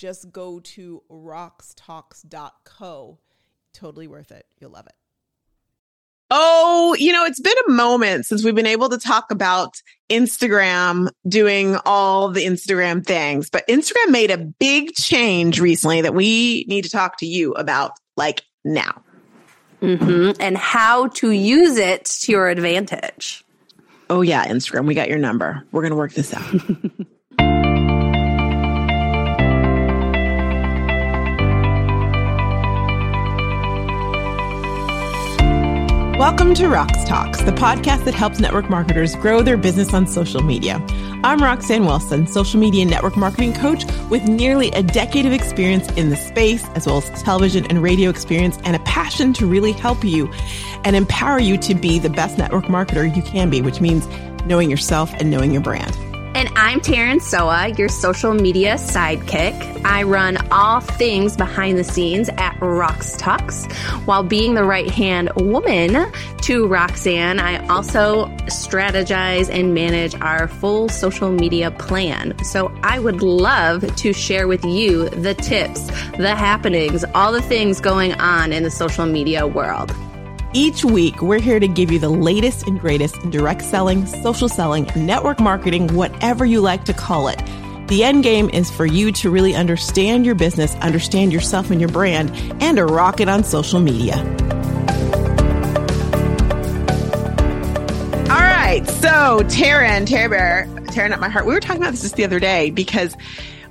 just go to roxtalks.co. Totally worth it. You'll love it. Oh, you know, it's been a moment since we've been able to talk about Instagram doing all the Instagram things, but Instagram made a big change recently that we need to talk to you about like now. Mm-hmm. And how to use it to your advantage. Oh, yeah, Instagram, we got your number. We're going to work this out. Welcome to Rox Talks, the podcast that helps network marketers grow their business on social media. I'm Roxanne Wilson, social media network marketing coach with nearly a decade of experience in the space, as well as television and radio experience, and a passion to really help you and empower you to be the best network marketer you can be, which means knowing yourself and knowing your brand. And I'm Taryn Soa, your social media sidekick. I run all things behind the scenes at Rox Talks. While being the right hand woman to Roxanne, I also strategize and manage our full social media plan. So I would love to share with you the tips, the happenings, all the things going on in the social media world. Each week, we're here to give you the latest and greatest in direct selling, social selling, network marketing, whatever you like to call it. The end game is for you to really understand your business, understand yourself and your brand, and to rock it on social media. All right. So, Taryn, Terry Bear, Taryn at my heart, we were talking about this just the other day because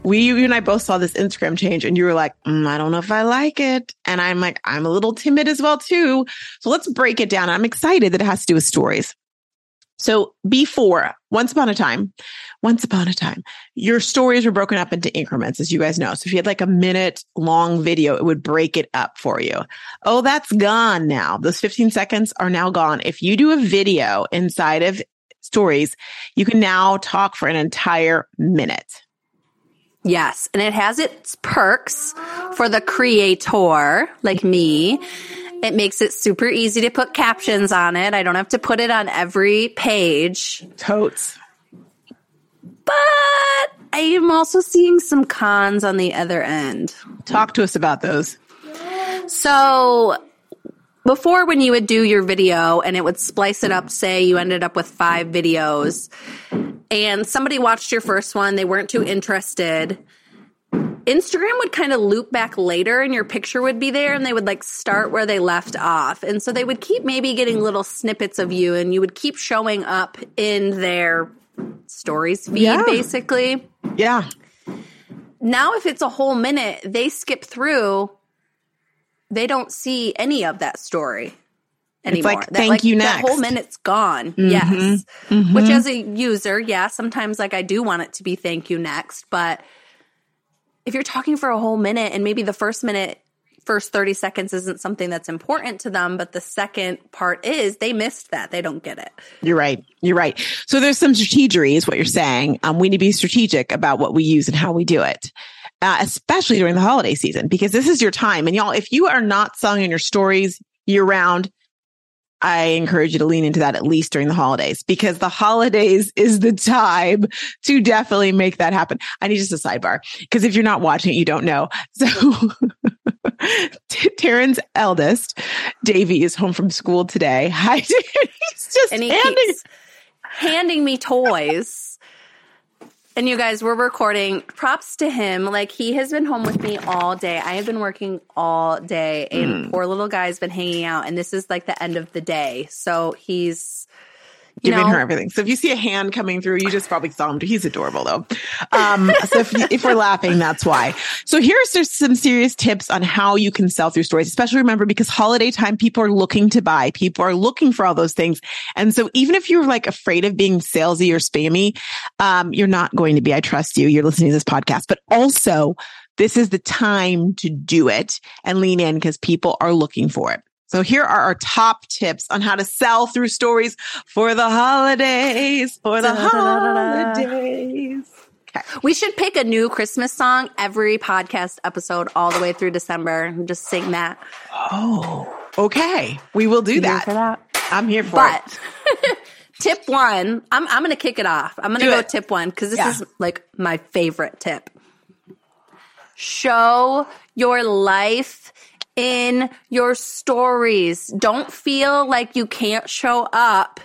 we, you and I both saw this Instagram change and you were like, mm, I don't know if I like it. And I'm like, I'm a little timid as well too. So let's break it down. I'm excited that it has to do with stories. So before, once upon a time, once upon a time, your stories were broken up into increments, as you guys know. So if you had like a minute long video, it would break it up for you. Oh, that's gone now. Those 15 seconds are now gone. If you do a video inside of stories, you can now talk for an entire minute. Yes, and it has its perks for the creator like me. It makes it super easy to put captions on it. I don't have to put it on every page. Totes. But I am also seeing some cons on the other end. Talk to us about those. So, before when you would do your video and it would splice it up, say you ended up with five videos and somebody watched your first one, they weren't too interested. Instagram would kind of loop back later and your picture would be there and they would like start where they left off. And so they would keep maybe getting little snippets of you and you would keep showing up in their stories feed yeah. basically. Yeah. Now if it's a whole minute, they skip through they don't see any of that story anymore. It's like, that, thank like, you next. That whole minute's gone. Mm-hmm. Yes. Mm-hmm. Which as a user, yeah, sometimes like I do want it to be thank you next. But if you're talking for a whole minute and maybe the first minute, first 30 seconds isn't something that's important to them, but the second part is they missed that. They don't get it. You're right. You're right. So there's some strategery is what you're saying. Um, we need to be strategic about what we use and how we do it. Uh, especially during the holiday season, because this is your time. And y'all, if you are not selling in your stories year round, I encourage you to lean into that at least during the holidays because the holidays is the time to definitely make that happen. I need just a sidebar because if you're not watching it, you don't know. So Taryn's eldest, Davy, is home from school today. Hi, he's just and he handing, handing me toys. And you guys, we're recording. Props to him. Like he has been home with me all day. I have been working all day, and mm. poor little guy's been hanging out. And this is like the end of the day, so he's giving know, her everything. So if you see a hand coming through, you just probably saw him. He's adorable though. Um, so if, if we're laughing, that's why. So here's just some serious tips on how you can sell through stories, especially remember because holiday time, people are looking to buy, people are looking for all those things. And so even if you're like afraid of being salesy or spammy, um, you're not going to be. I trust you. You're listening to this podcast, but also this is the time to do it and lean in because people are looking for it. So here are our top tips on how to sell through stories for the holidays, for the holidays. Okay. We should pick a new Christmas song every podcast episode all the way through December and just sing that. Oh, okay. We will do that. that. I'm here for But it. tip one, I'm, I'm going to kick it off. I'm going to go it. tip one because this Yeah. is like my favorite tip. Show your life in your stories. Don't feel like you can't show up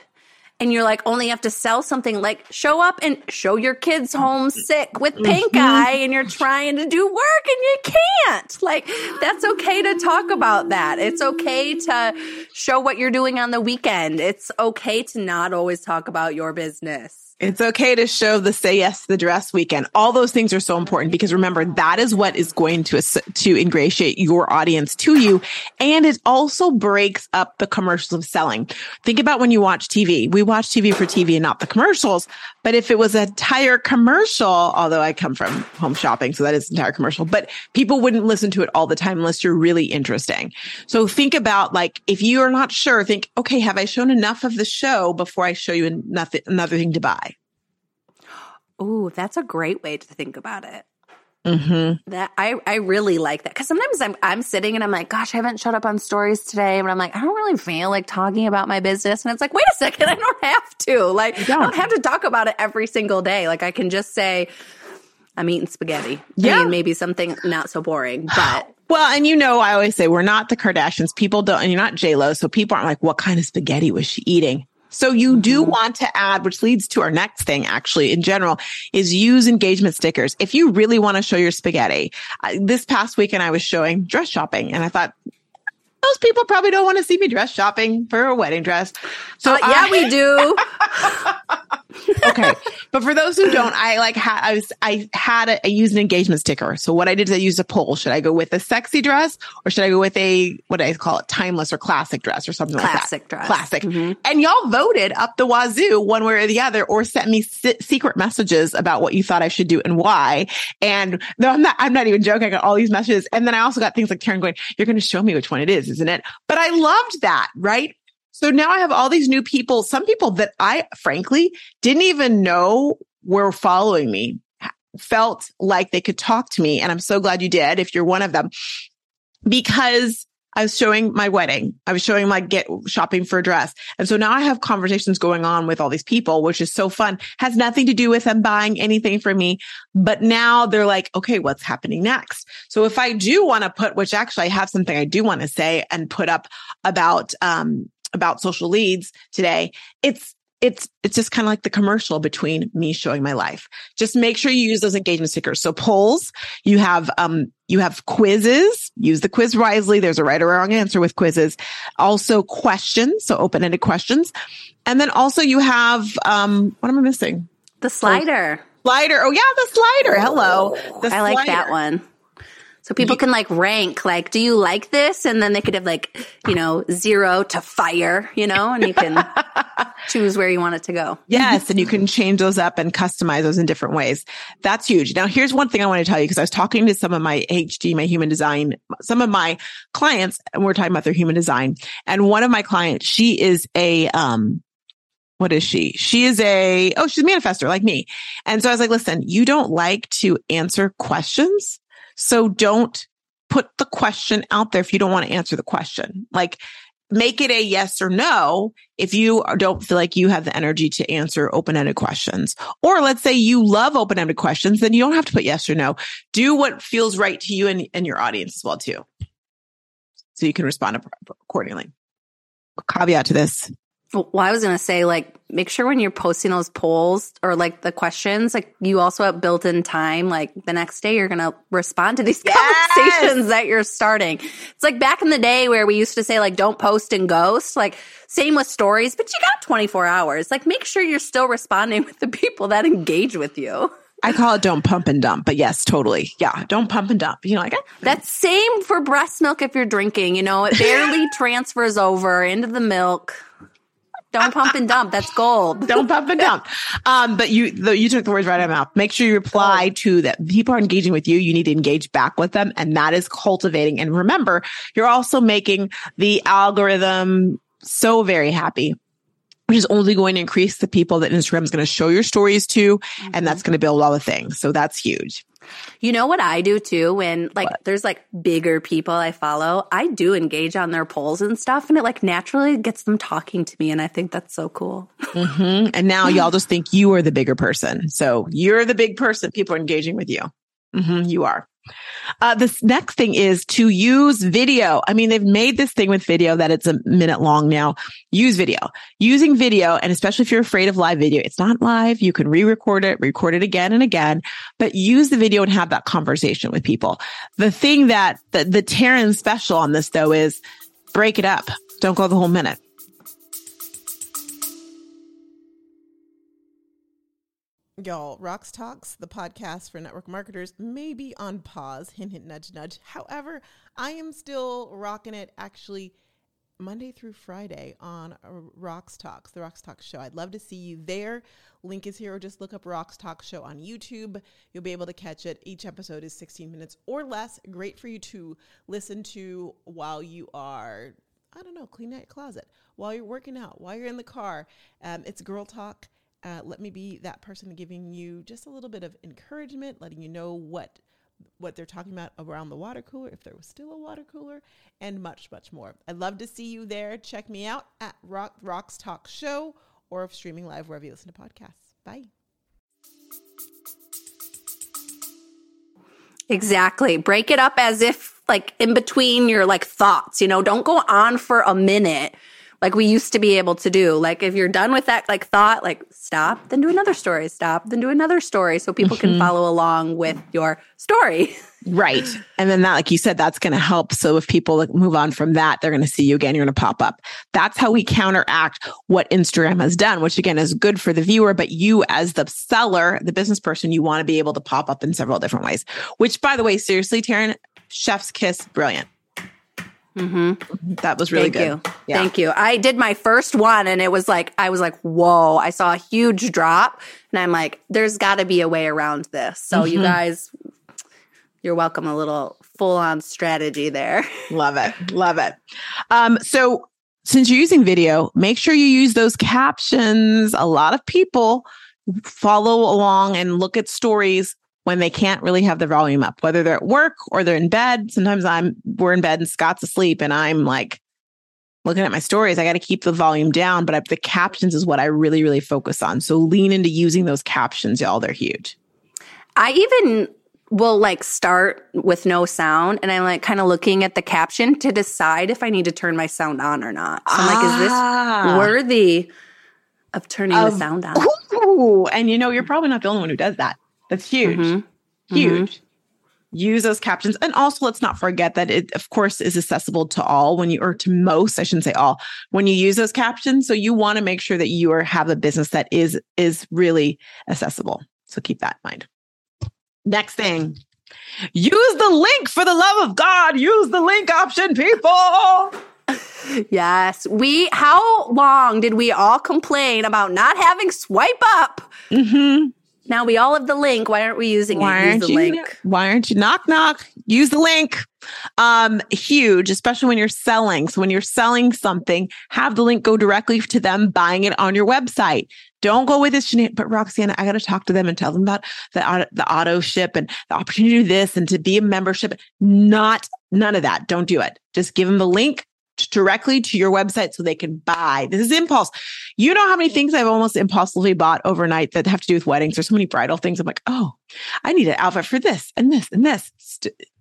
and you're like only have to sell something. Like show up and show your kids home sick with pink Mm-hmm. eye and you're trying to do work and you can't. Like that's okay to talk about that. It's okay to show what you're doing on the weekend. It's okay to not always talk about your business It's okay to show the say yes the dress weekend. All those things are so important because remember that is what is going to to ingratiate your audience to you, and it also breaks up the commercials of selling. Think about when you watch TV. We watch TV for TV and not the commercials. But if it was an entire commercial, although I come from home shopping, so that is entire commercial, but people wouldn't listen to it all the time unless you're really interesting. So think about like if you are not sure, think okay, have I shown enough of the show before I show you another another thing to buy? Oh, that's a great way to think about it Mm-hmm. that I, I really like that because sometimes I'm I'm sitting and I'm like, gosh, I haven't showed up on stories today, but I'm like, I don't really feel like talking about my business, and it's like, wait a second, I don't have to. Like, I don't. have to talk about it every single day. Like, I can just say, I'm eating spaghetti. I Yeah. mean, maybe something not so boring, but Well, and you know, I always say we're not the Kardashians. People don't, and you're not J Lo, so people aren't like, what kind of spaghetti was she eating? So you do want to add, which leads to our next thing, actually, in general, is use engagement stickers. If you really want to show your spaghetti, uh, this past weekend I was showing dress shopping, and I thought those people probably don't want to see me dress shopping for a wedding dress. So Uh, yeah, I- we do. okay. But for those who don't, I like had I was I had a, I used an engagement sticker. So what I did is I used a poll. Should I go with a sexy dress or should I go with a what do I call it, timeless or classic dress or something Classic like that? dress. Classic. Mhm. And y'all voted up the wazoo one way or the other, or sent me se- secret messages about what you thought I should do and why. And no, I'm not. I'm not even joking. I got all these messages, and then I also got things like Karen going, "You're going to show me which one it is, isn't it?" But I loved that, right? So now I have all these new people, some people that I frankly didn't even know were following me, felt like they could talk to me. And I'm so glad you did if you're one of them, because I was showing my wedding. I was showing my get shopping for a dress. And so now I have conversations going on with all these people, which is so fun. Has nothing to do with them buying anything for me. But now they're like, okay, what's happening next? So if I do want to put, which actually I have something I do want to say and put up about, um, about social leads today, it's it's it's just kind of like the commercial between me showing my life. Just make sure you use those engagement stickers. So polls, you have um you have quizzes. Use the quiz wisely. There's a right or wrong answer with quizzes. Also questions, so open-ended questions. And then also you have um what am I missing? The slider. Slider. Oh yeah, the slider. Hello. The I like that one. So people can like rank, like, do you like this? And then they could have like, you know, zero to fire, you know, and you can choose where you want it to go. Yes. And you can change those up and customize those in different ways. That's huge. Now, here's one thing I want to tell you because I was talking to some of my HD, my human design, some of my clients, and we're talking about their human design. And one of my clients, she is a, um, what is she? She is a, oh, she's a manifester like me. And so I was like, listen, you don't like to answer questions. So don't put the question out there if you don't want to answer the question. Like, make it a yes or no if you don't feel like you have the energy to answer open-ended questions. Or let's say you love open-ended questions, then you don't have to put yes or no. Do what feels right to you and, and your audience as well too. So you can respond accordingly. Caveat to this. Well, I was going to say, like, make sure when you're posting those polls or like the questions, like, you also have built in time. Like, the next day, you're going to respond to these Yes! conversations that you're starting. It's like back in the day where we used to say, like, don't post and ghost. Like, same with stories, but you got 24 hours. Like, make sure you're still responding with the people that engage with you. I call it don't pump and dump, but yes, totally. Yeah. Don't pump and dump. You know, like, eh, That's same for breast milk if you're drinking. You know, it barely transfers over into the milk. Don't pump and dump. That's gold. Don't pump and dump. Um, but you, the, you took the words right out of my mouth. Make sure you reply to that. People are engaging with you. You need to engage back with them. And that is cultivating. And remember, you're also making the algorithm so very happy which is only going to increase the people that Instagram is going to show your stories to. Mm-hmm. And that's going to build all the things. So that's huge. You know what I do too when like what? there's like bigger people I follow, I do engage on their polls and stuff and it like naturally gets them talking to me and I think that's so cool. Mm-hmm. And now y'all just think you are the bigger person. So you're the big person. People are engaging with you. Mm-hmm, you are. Uh, this next thing is to use video. I mean, they've made this thing with video that it's a minute long now. Use video. Using video, and especially if you're afraid of live video, it's not live. You can re-record it, record it again and again, but use the video and have that conversation with people. The thing that the, the special on this though is break it up. Don't go the whole minute. Y'all, Rox Talks, the podcast for network marketers, may be on pause. Hint, hint, nudge, nudge. However, I am still rocking it actually Monday through Friday on Rox Talks, the Rox Talks show. I'd love to see you there. Link is here, or just look up Rox Talks show on YouTube. You'll be able to catch it. Each episode is 16 minutes or less. Great for you to listen to while you are, I don't know, cleaning out your closet, while you're working out, while you're in the car. Um, it's Girl Talk uh, let me be that person giving you just a little bit of encouragement, letting you know what what they're talking about around the water cooler, if there was still a water cooler, and much, much more. I'd love to see you there. Check me out at Rock, Rocks Talk Show or streaming live wherever you listen to podcasts. Bye. Exactly. Break it up as if like in between your like thoughts, you know, don't go on for a minute like we used to be able to do. Like if you're done with that like thought, like stop, then do another story, stop, then do another story so people mm-hmm. can follow along with your story. Right. And then that, like you said, that's going to help. So if people move on from that, they're going to see you again. You're going to pop up. That's how we counteract what Instagram has done, which again is good for the viewer. But you, as the seller, the business person, you want to be able to pop up in several different ways, which by the way, seriously, Taryn, chef's kiss, brilliant. Mm-hmm. That was really Thank good. You. Yeah. Thank you. I did my first one and it was like, I was like, whoa, I saw a huge drop. And I'm like, there's got to be a way around this. So, mm-hmm. you guys, you're welcome. A little full on strategy there. Love it. Love it. Um, so, since you're using video, make sure you use those captions. A lot of people follow along and look at stories when they can't really have the volume up, whether they're at work or they're in bed. Sometimes I'm we're in bed and Scott's asleep and I'm like looking at my stories. I got to keep the volume down, but I, the captions is what I really, really focus on. So lean into using those captions, y'all. They're huge. I even will like start with no sound and I'm like kind of looking at the caption to decide if I need to turn my sound on or not. So I'm ah. like, is this ah. worthy of turning the sound on? Ooh, and you know, you're probably not the only one who does that. That's huge. Mm-hmm. Huge. Mm-hmm. Use those captions. And also let's not forget that it of course is accessible to all when you or to most, I shouldn't say all, when you use those captions. So you want to make sure that you are have a business that is is really accessible. So keep that in mind. Next thing. Use the link for the love of God. Use the link option, people. Yes. We, how long did we all complain about not having swipe up? Mm-hmm. Now we all have the link. Why aren't we using why it? Use the you, link. Why aren't you knock knock? Use the link. Um, huge, especially when you're selling. So when you're selling something, have the link go directly to them buying it on your website. Don't go with this, Jeanette. but Roxanna, I got to talk to them and tell them about the the auto ship and the opportunity to do this and to be a membership. Not none of that. Don't do it. Just give them the link directly to your website so they can buy. This is impulse. You know how many things I've almost impulsively bought overnight that have to do with weddings. There's so many bridal things. I'm like, oh, I need an outfit for this and this and this.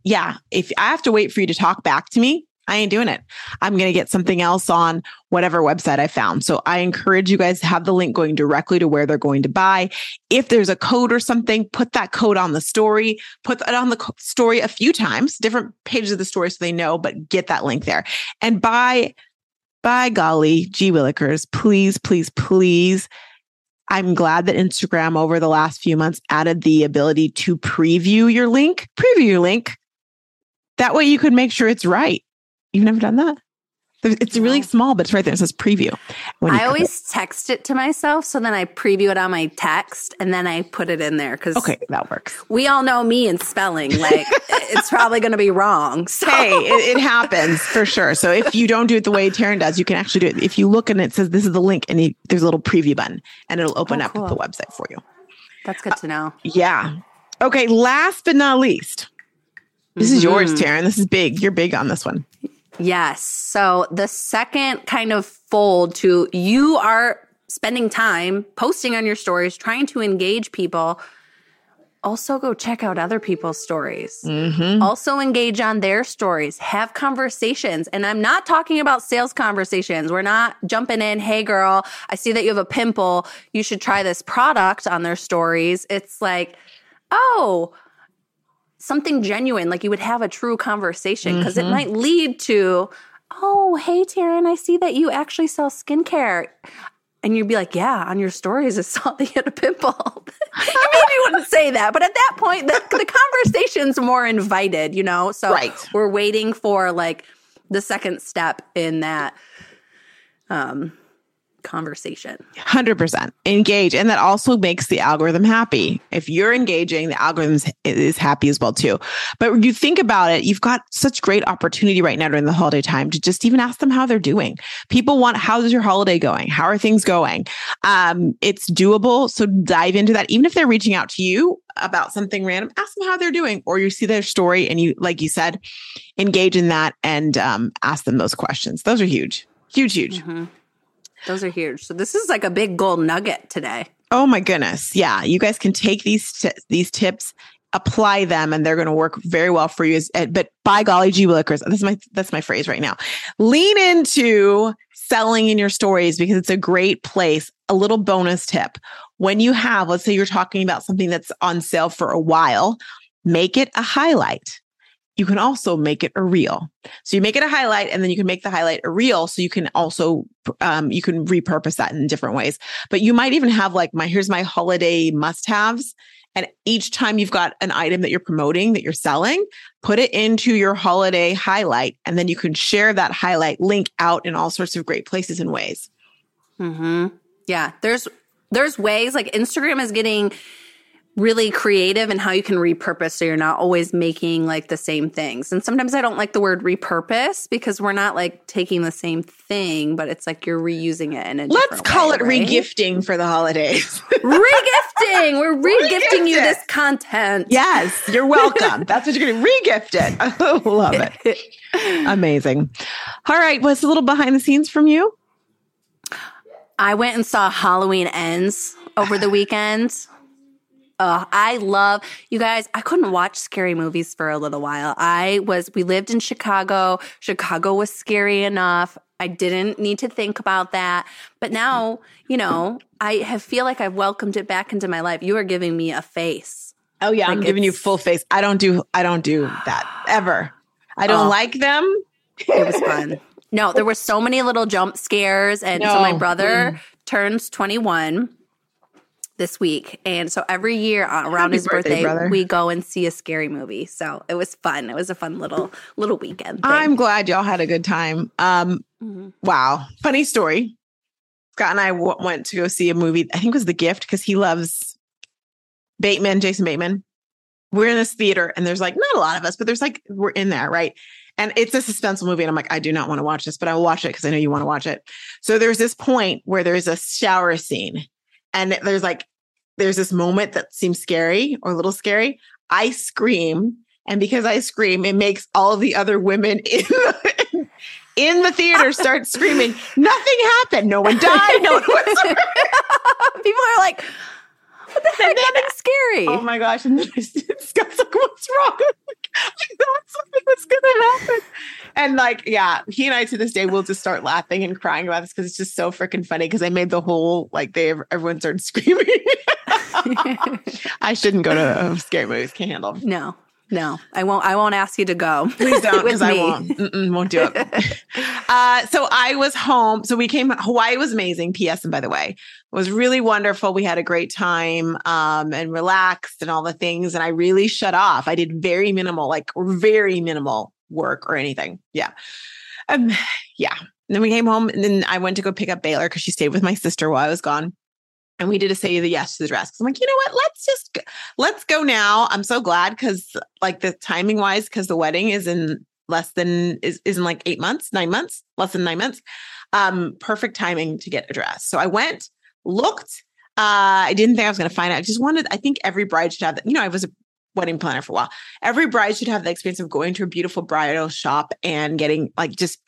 Yeah. If I have to wait for you to talk back to me, I ain't doing it. I'm going to get something else on whatever website I found. So I encourage you guys to have the link going directly to where they're going to buy. If there's a code or something, put that code on the story, put that on the story a few times, different pages of the story so they know, but get that link there. And by, by golly, gee willikers, please, please, please I'm glad that Instagram over the last few months added the ability to preview your link, preview your link. That way you could make sure it's right. You've never done that? It's really small, but it's right there. It says preview. I always text it to myself. So then I preview it on my text and then I put it in there. Cause okay, that works. We all know me and spelling. Like it's probably going to be wrong. So. Hey, it, it, happens for sure. So if you don't do it the way Taryn does, you can actually do it. If you look and it says this is the link and you, there's a little preview button and it'll open oh, up cool. the website for you. That's good to know. Uh, yeah. Okay. Last but not least, this mm-hmm. is yours, mm-hmm. Taryn. This is big. You're big on this one. Yes. So the second kind of fold to you are spending time posting on your stories, trying to engage people. Also, go check out other people's stories. Mm-hmm. Also, engage on their stories. Have conversations. And I'm not talking about sales conversations. We're not jumping in, hey, girl, I see that you have a pimple. You should try this product on their stories. It's like, oh, something genuine, like you would have a true conversation because mm-hmm. it might lead to, oh, hey, Taryn, I see that you actually sell skincare. And you'd be like, yeah, on your stories, I saw that you had a pimple. you maybe wouldn't say that, but at that point, the, the conversation's more invited, you know? So right. we're waiting for like the second step in that um, conversation. 100% engage. And that also makes the algorithm happy. If you're engaging, the algorithm is happy as well too. But when you think about it, you've got such great opportunity right now during the holiday time to just even ask them how they're doing. People want, how's your holiday going? How are things going? Um, it's doable. So dive into that. Even if they're reaching out to you about something random, ask them how they're doing, or you see their story and you, like you said, engage in that and um, ask them those questions. Those are huge, huge, huge. Mm-hmm. Those are huge. So this is like a big gold nugget today. Oh my goodness. Yeah, you guys can take these t- these tips apply them and they're going to work very well for you eh, but by golly gee willikers this is my that's my phrase right now lean into selling in your stories because it's a great place a little bonus tip when you have let's say you're talking about something that's on sale for a while make it a highlight you can also make it a reel. So you make it a highlight and then you can make the highlight a reel. So you can also, um, you can repurpose that in different ways. But you might even have like my, here's my holiday must haves. And each time you've got an item that you're promoting, that you're selling, put it into your holiday highlight. And then you can share that highlight link out in all sorts of great places and ways. Hmm. Yeah. There's, there's ways like Instagram is getting really creative and how you can repurpose so you're not always making like the same things. And sometimes I don't like the word repurpose because we're not like taking the same thing, but it's like you're reusing it in a Let's call way, it right? regifting for the holidays. regifting. We're regifting you this content. Yes, you're welcome. That's what you're going to regift it. I love it. Amazing. All right, what's a little behind the scenes from you? I went and saw Halloween Ends over the weekend. Uh, I love you guys. I couldn't watch scary movies for a little while. I was, we lived in Chicago. Chicago was scary enough. I didn't need to think about that. But now, you know, I have, feel like I've welcomed it back into my life. You are giving me a face. Oh yeah, like I'm giving you full face. I don't do I don't do that ever. I don't oh, like them. it was fun. No, there were so many little jump scares and no. so my brother mm. turns 21 this week. And so every year around Happy his birthday, birthday we go and see a scary movie. So it was fun. It was a fun little little weekend. Thing. I'm glad y'all had a good time. Um mm-hmm. wow. Funny story. Scott and I w- went to go see a movie. I think it was The Gift because he loves Bateman, Jason Bateman. We're in this theater and there's like not a lot of us, but there's like we're in there, right? And it's a suspenseful movie. And I'm like, I do not want to watch this, but I will watch it because I know you want to watch it. So there's this point where there's a shower scene and there's like there's this moment that seems scary or a little scary. I scream and because i scream it makes all the other women in the, in the theater start screaming nothing happened. No one died. No one was people are like what the heck? Nothing scary. Oh my gosh. And then I Scott's like, what's wrong? I thought something was gonna happen. And like, yeah, he and I to this day will just start laughing and crying about this because it's just so freaking funny. Because I made the whole like they everyone started screaming. I shouldn't go to scary movies. Can't handle. No, no, I won't. I won't ask you to go. Please don't, because I won't. Mm-mm, won't do it. uh, so I was home. So we came. Hawaii was amazing. P.S. And by the way, it was really wonderful. We had a great time um, and relaxed and all the things. And I really shut off. I did very minimal, like very minimal work or anything. Yeah. Um, yeah. And then we came home and then I went to go pick up Baylor because she stayed with my sister while I was gone. And we did a say the yes to the dress. I'm like, you know what? Let's just, let's go now. I'm so glad because like the timing wise, because the wedding is in less than, is, is in like eight months, nine months, less than nine months. Um, perfect timing to get a dress. So I went, looked, uh, I didn't think I was going to find it. I just wanted, I think every bride should have that. You know, I was a wedding planner for a while. Every bride should have the experience of going to a beautiful bridal shop and getting like just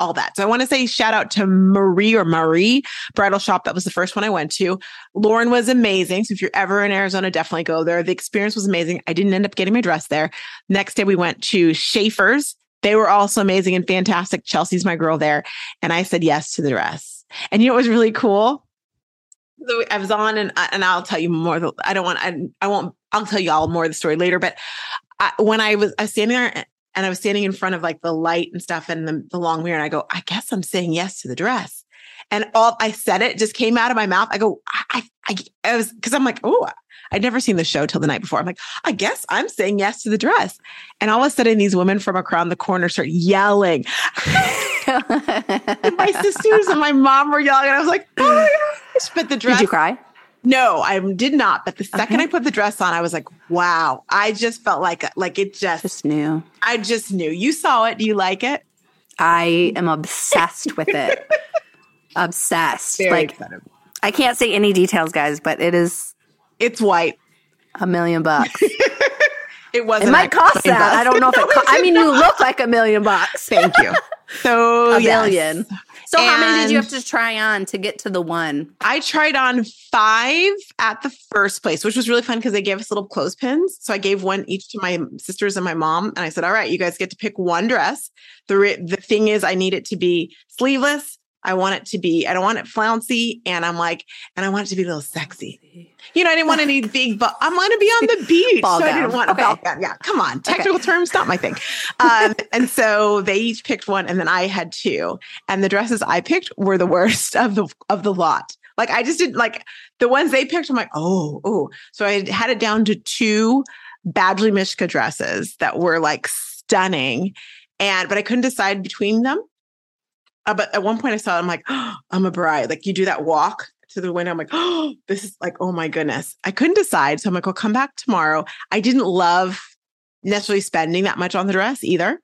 all that. So I want to say shout out to Marie or Marie Bridal Shop. That was the first one I went to. Lauren was amazing. So if you're ever in Arizona, definitely go there. The experience was amazing. I didn't end up getting my dress there. Next day we went to Schaefer's. They were also amazing and fantastic. Chelsea's my girl there. And I said yes to the dress. And you know what was really cool? I was on and uh, and I'll tell you more. I don't want I, I won't I'll tell you all more of the story later. But I, when I was I was standing there and I was standing in front of like the light and stuff and the, the long mirror, and I go, I guess I'm saying yes to the dress. And all I said it just came out of my mouth. I go, I, I, I was because I'm like, oh, I'd never seen the show till the night before. I'm like, I guess I'm saying yes to the dress. And all of a sudden, these women from around the corner start yelling. And my sisters and my mom were yelling, and I was like, oh my gosh. But the dress. Did you cry? No, I did not. But the second okay. I put the dress on, I was like, wow. I just felt like like it just just knew. I just knew. You saw it. Do you like it? I am obsessed with it. obsessed. Very like excited. I can't say any details, guys, but it is it's white. A million bucks. it wasn't. It might cost that. Bucks. I don't know if it. Co- I mean, you look like a million bucks. Thank you. So a yes. billion. So and how many did you have to try on to get to the one? I tried on five at the first place, which was really fun because they gave us little clothespins. So I gave one each to my sisters and my mom, and I said, "All right, you guys get to pick one dress. the re- The thing is, I need it to be sleeveless, I want it to be, I don't want it flouncy. And I'm like, and I want it to be a little sexy. You know, I didn't want any big, but I'm going to be on the beach. so I didn't want okay. a ball gown. Yeah, come on. Technical okay. terms, not my thing. Um, and so they each picked one and then I had two. And the dresses I picked were the worst of the of the lot. Like I just didn't like the ones they picked. I'm like, oh, oh. So I had it down to two badly Mishka dresses that were like stunning. And but I couldn't decide between them. Uh, but at one point I saw it, I'm like, oh, I'm a bride. Like you do that walk to the window. I'm like, oh, this is like, oh my goodness. I couldn't decide. So I'm like, I'll come back tomorrow. I didn't love necessarily spending that much on the dress either.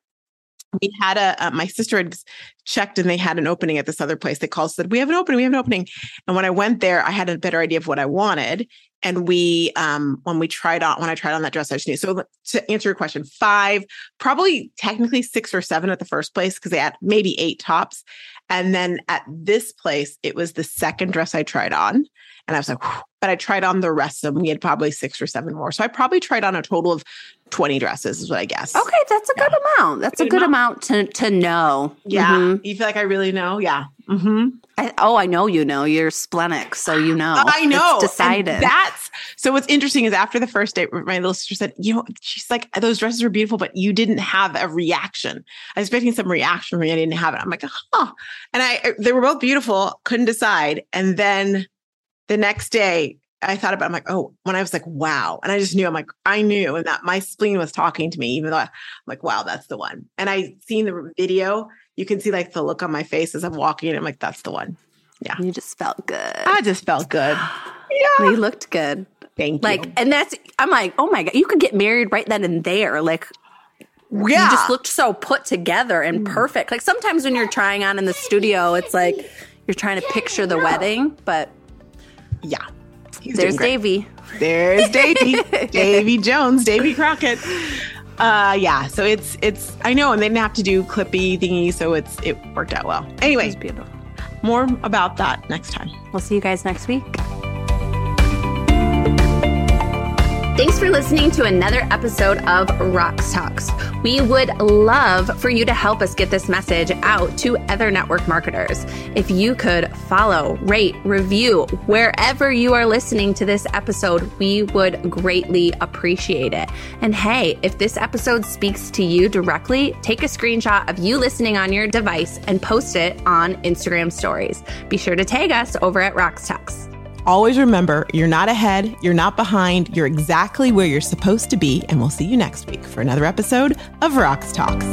We had a, uh, my sister had checked and they had an opening at this other place. They called, said, We have an opening, we have an opening. And when I went there, I had a better idea of what I wanted. And we, um, when we tried on, when I tried on that dress, I just knew. So to answer your question, five, probably technically six or seven at the first place because they had maybe eight tops. And then at this place, it was the second dress I tried on. And I was like, Whew. but I tried on the rest of them. We had probably six or seven more. So I probably tried on a total of 20 dresses, is what I guess. Okay, that's a yeah. good amount. That's good a good amount. amount, to, to know. Yeah. Mm-hmm. You feel like I really know? Yeah. Mm-hmm. I, oh, I know you know. You're splenic, so you know. I know. It's decided. And that's so. What's interesting is after the first date, my little sister said, "You know, she's like those dresses were beautiful, but you didn't have a reaction. I was expecting some reaction from me. I didn't have it. I'm like, huh. And I, they were both beautiful. Couldn't decide. And then the next day, I thought about. I'm like, oh, when I was like, wow, and I just knew. I'm like, I knew, and that my spleen was talking to me, even though I, I'm like, wow, that's the one. And I seen the video you can see like the look on my face as I'm walking. I'm like, that's the one. Yeah. You just felt good. I just felt good. Yeah. You looked good. Thank like, you. Like, and that's, I'm like, oh my God, you could get married right then and there. Like, yeah. You just looked so put together and mm. perfect. Like sometimes when you're trying on in the studio, it's like you're trying to picture the wedding, but yeah. He's There's Davy. There's Davy. Davy Jones, Davy Crockett. Uh, yeah. So it's it's I know, and they didn't have to do clippy thingy, so it's it worked out well. Anyway, beautiful. More about that next time. We'll see you guys next week. Thanks for listening to another episode of Rox Talks. We would love for you to help us get this message out to other network marketers. If you could follow, rate, review wherever you are listening to this episode, we would greatly appreciate it. And hey, if this episode speaks to you directly, take a screenshot of you listening on your device and post it on Instagram stories. Be sure to tag us over at Rox Talks. Always remember, you're not ahead, you're not behind, you're exactly where you're supposed to be, and we'll see you next week for another episode of Rox Talks.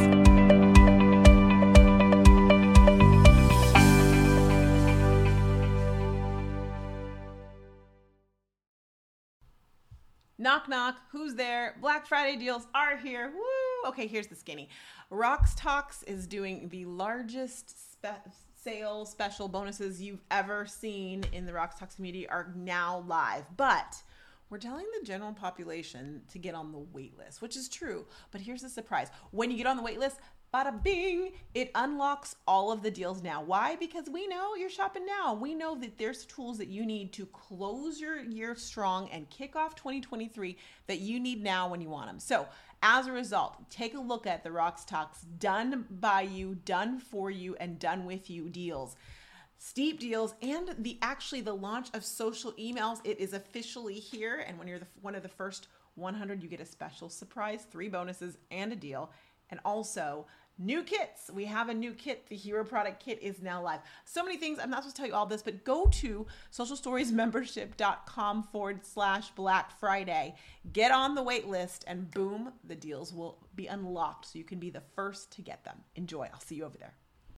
Knock, knock. Who's there? Black Friday deals are here. Woo! Okay, here's the skinny. Rox Talks is doing the largest spe- sale special bonuses you've ever seen in the Rox Talks community are now live. But we're telling the general population to get on the wait list, which is true. But here's the surprise when you get on the wait list, bada bing, it unlocks all of the deals now. Why? Because we know you're shopping now. We know that there's tools that you need to close your year strong and kick off 2023 that you need now when you want them. So, as a result, take a look at the Rox Talks done by you, done for you, and done with you deals steep deals and the actually the launch of social emails. It is officially here and when you're the, one of the first 100 you get a special surprise three bonuses and a deal. And also new kits. We have a new kit. The hero product kit is now live. So many things. I'm not supposed to tell you all this but go to socialstoriesmembership.com forward slash black friday. Get on the wait list and boom the deals will be unlocked so you can be the first to get them. Enjoy. I'll see you over there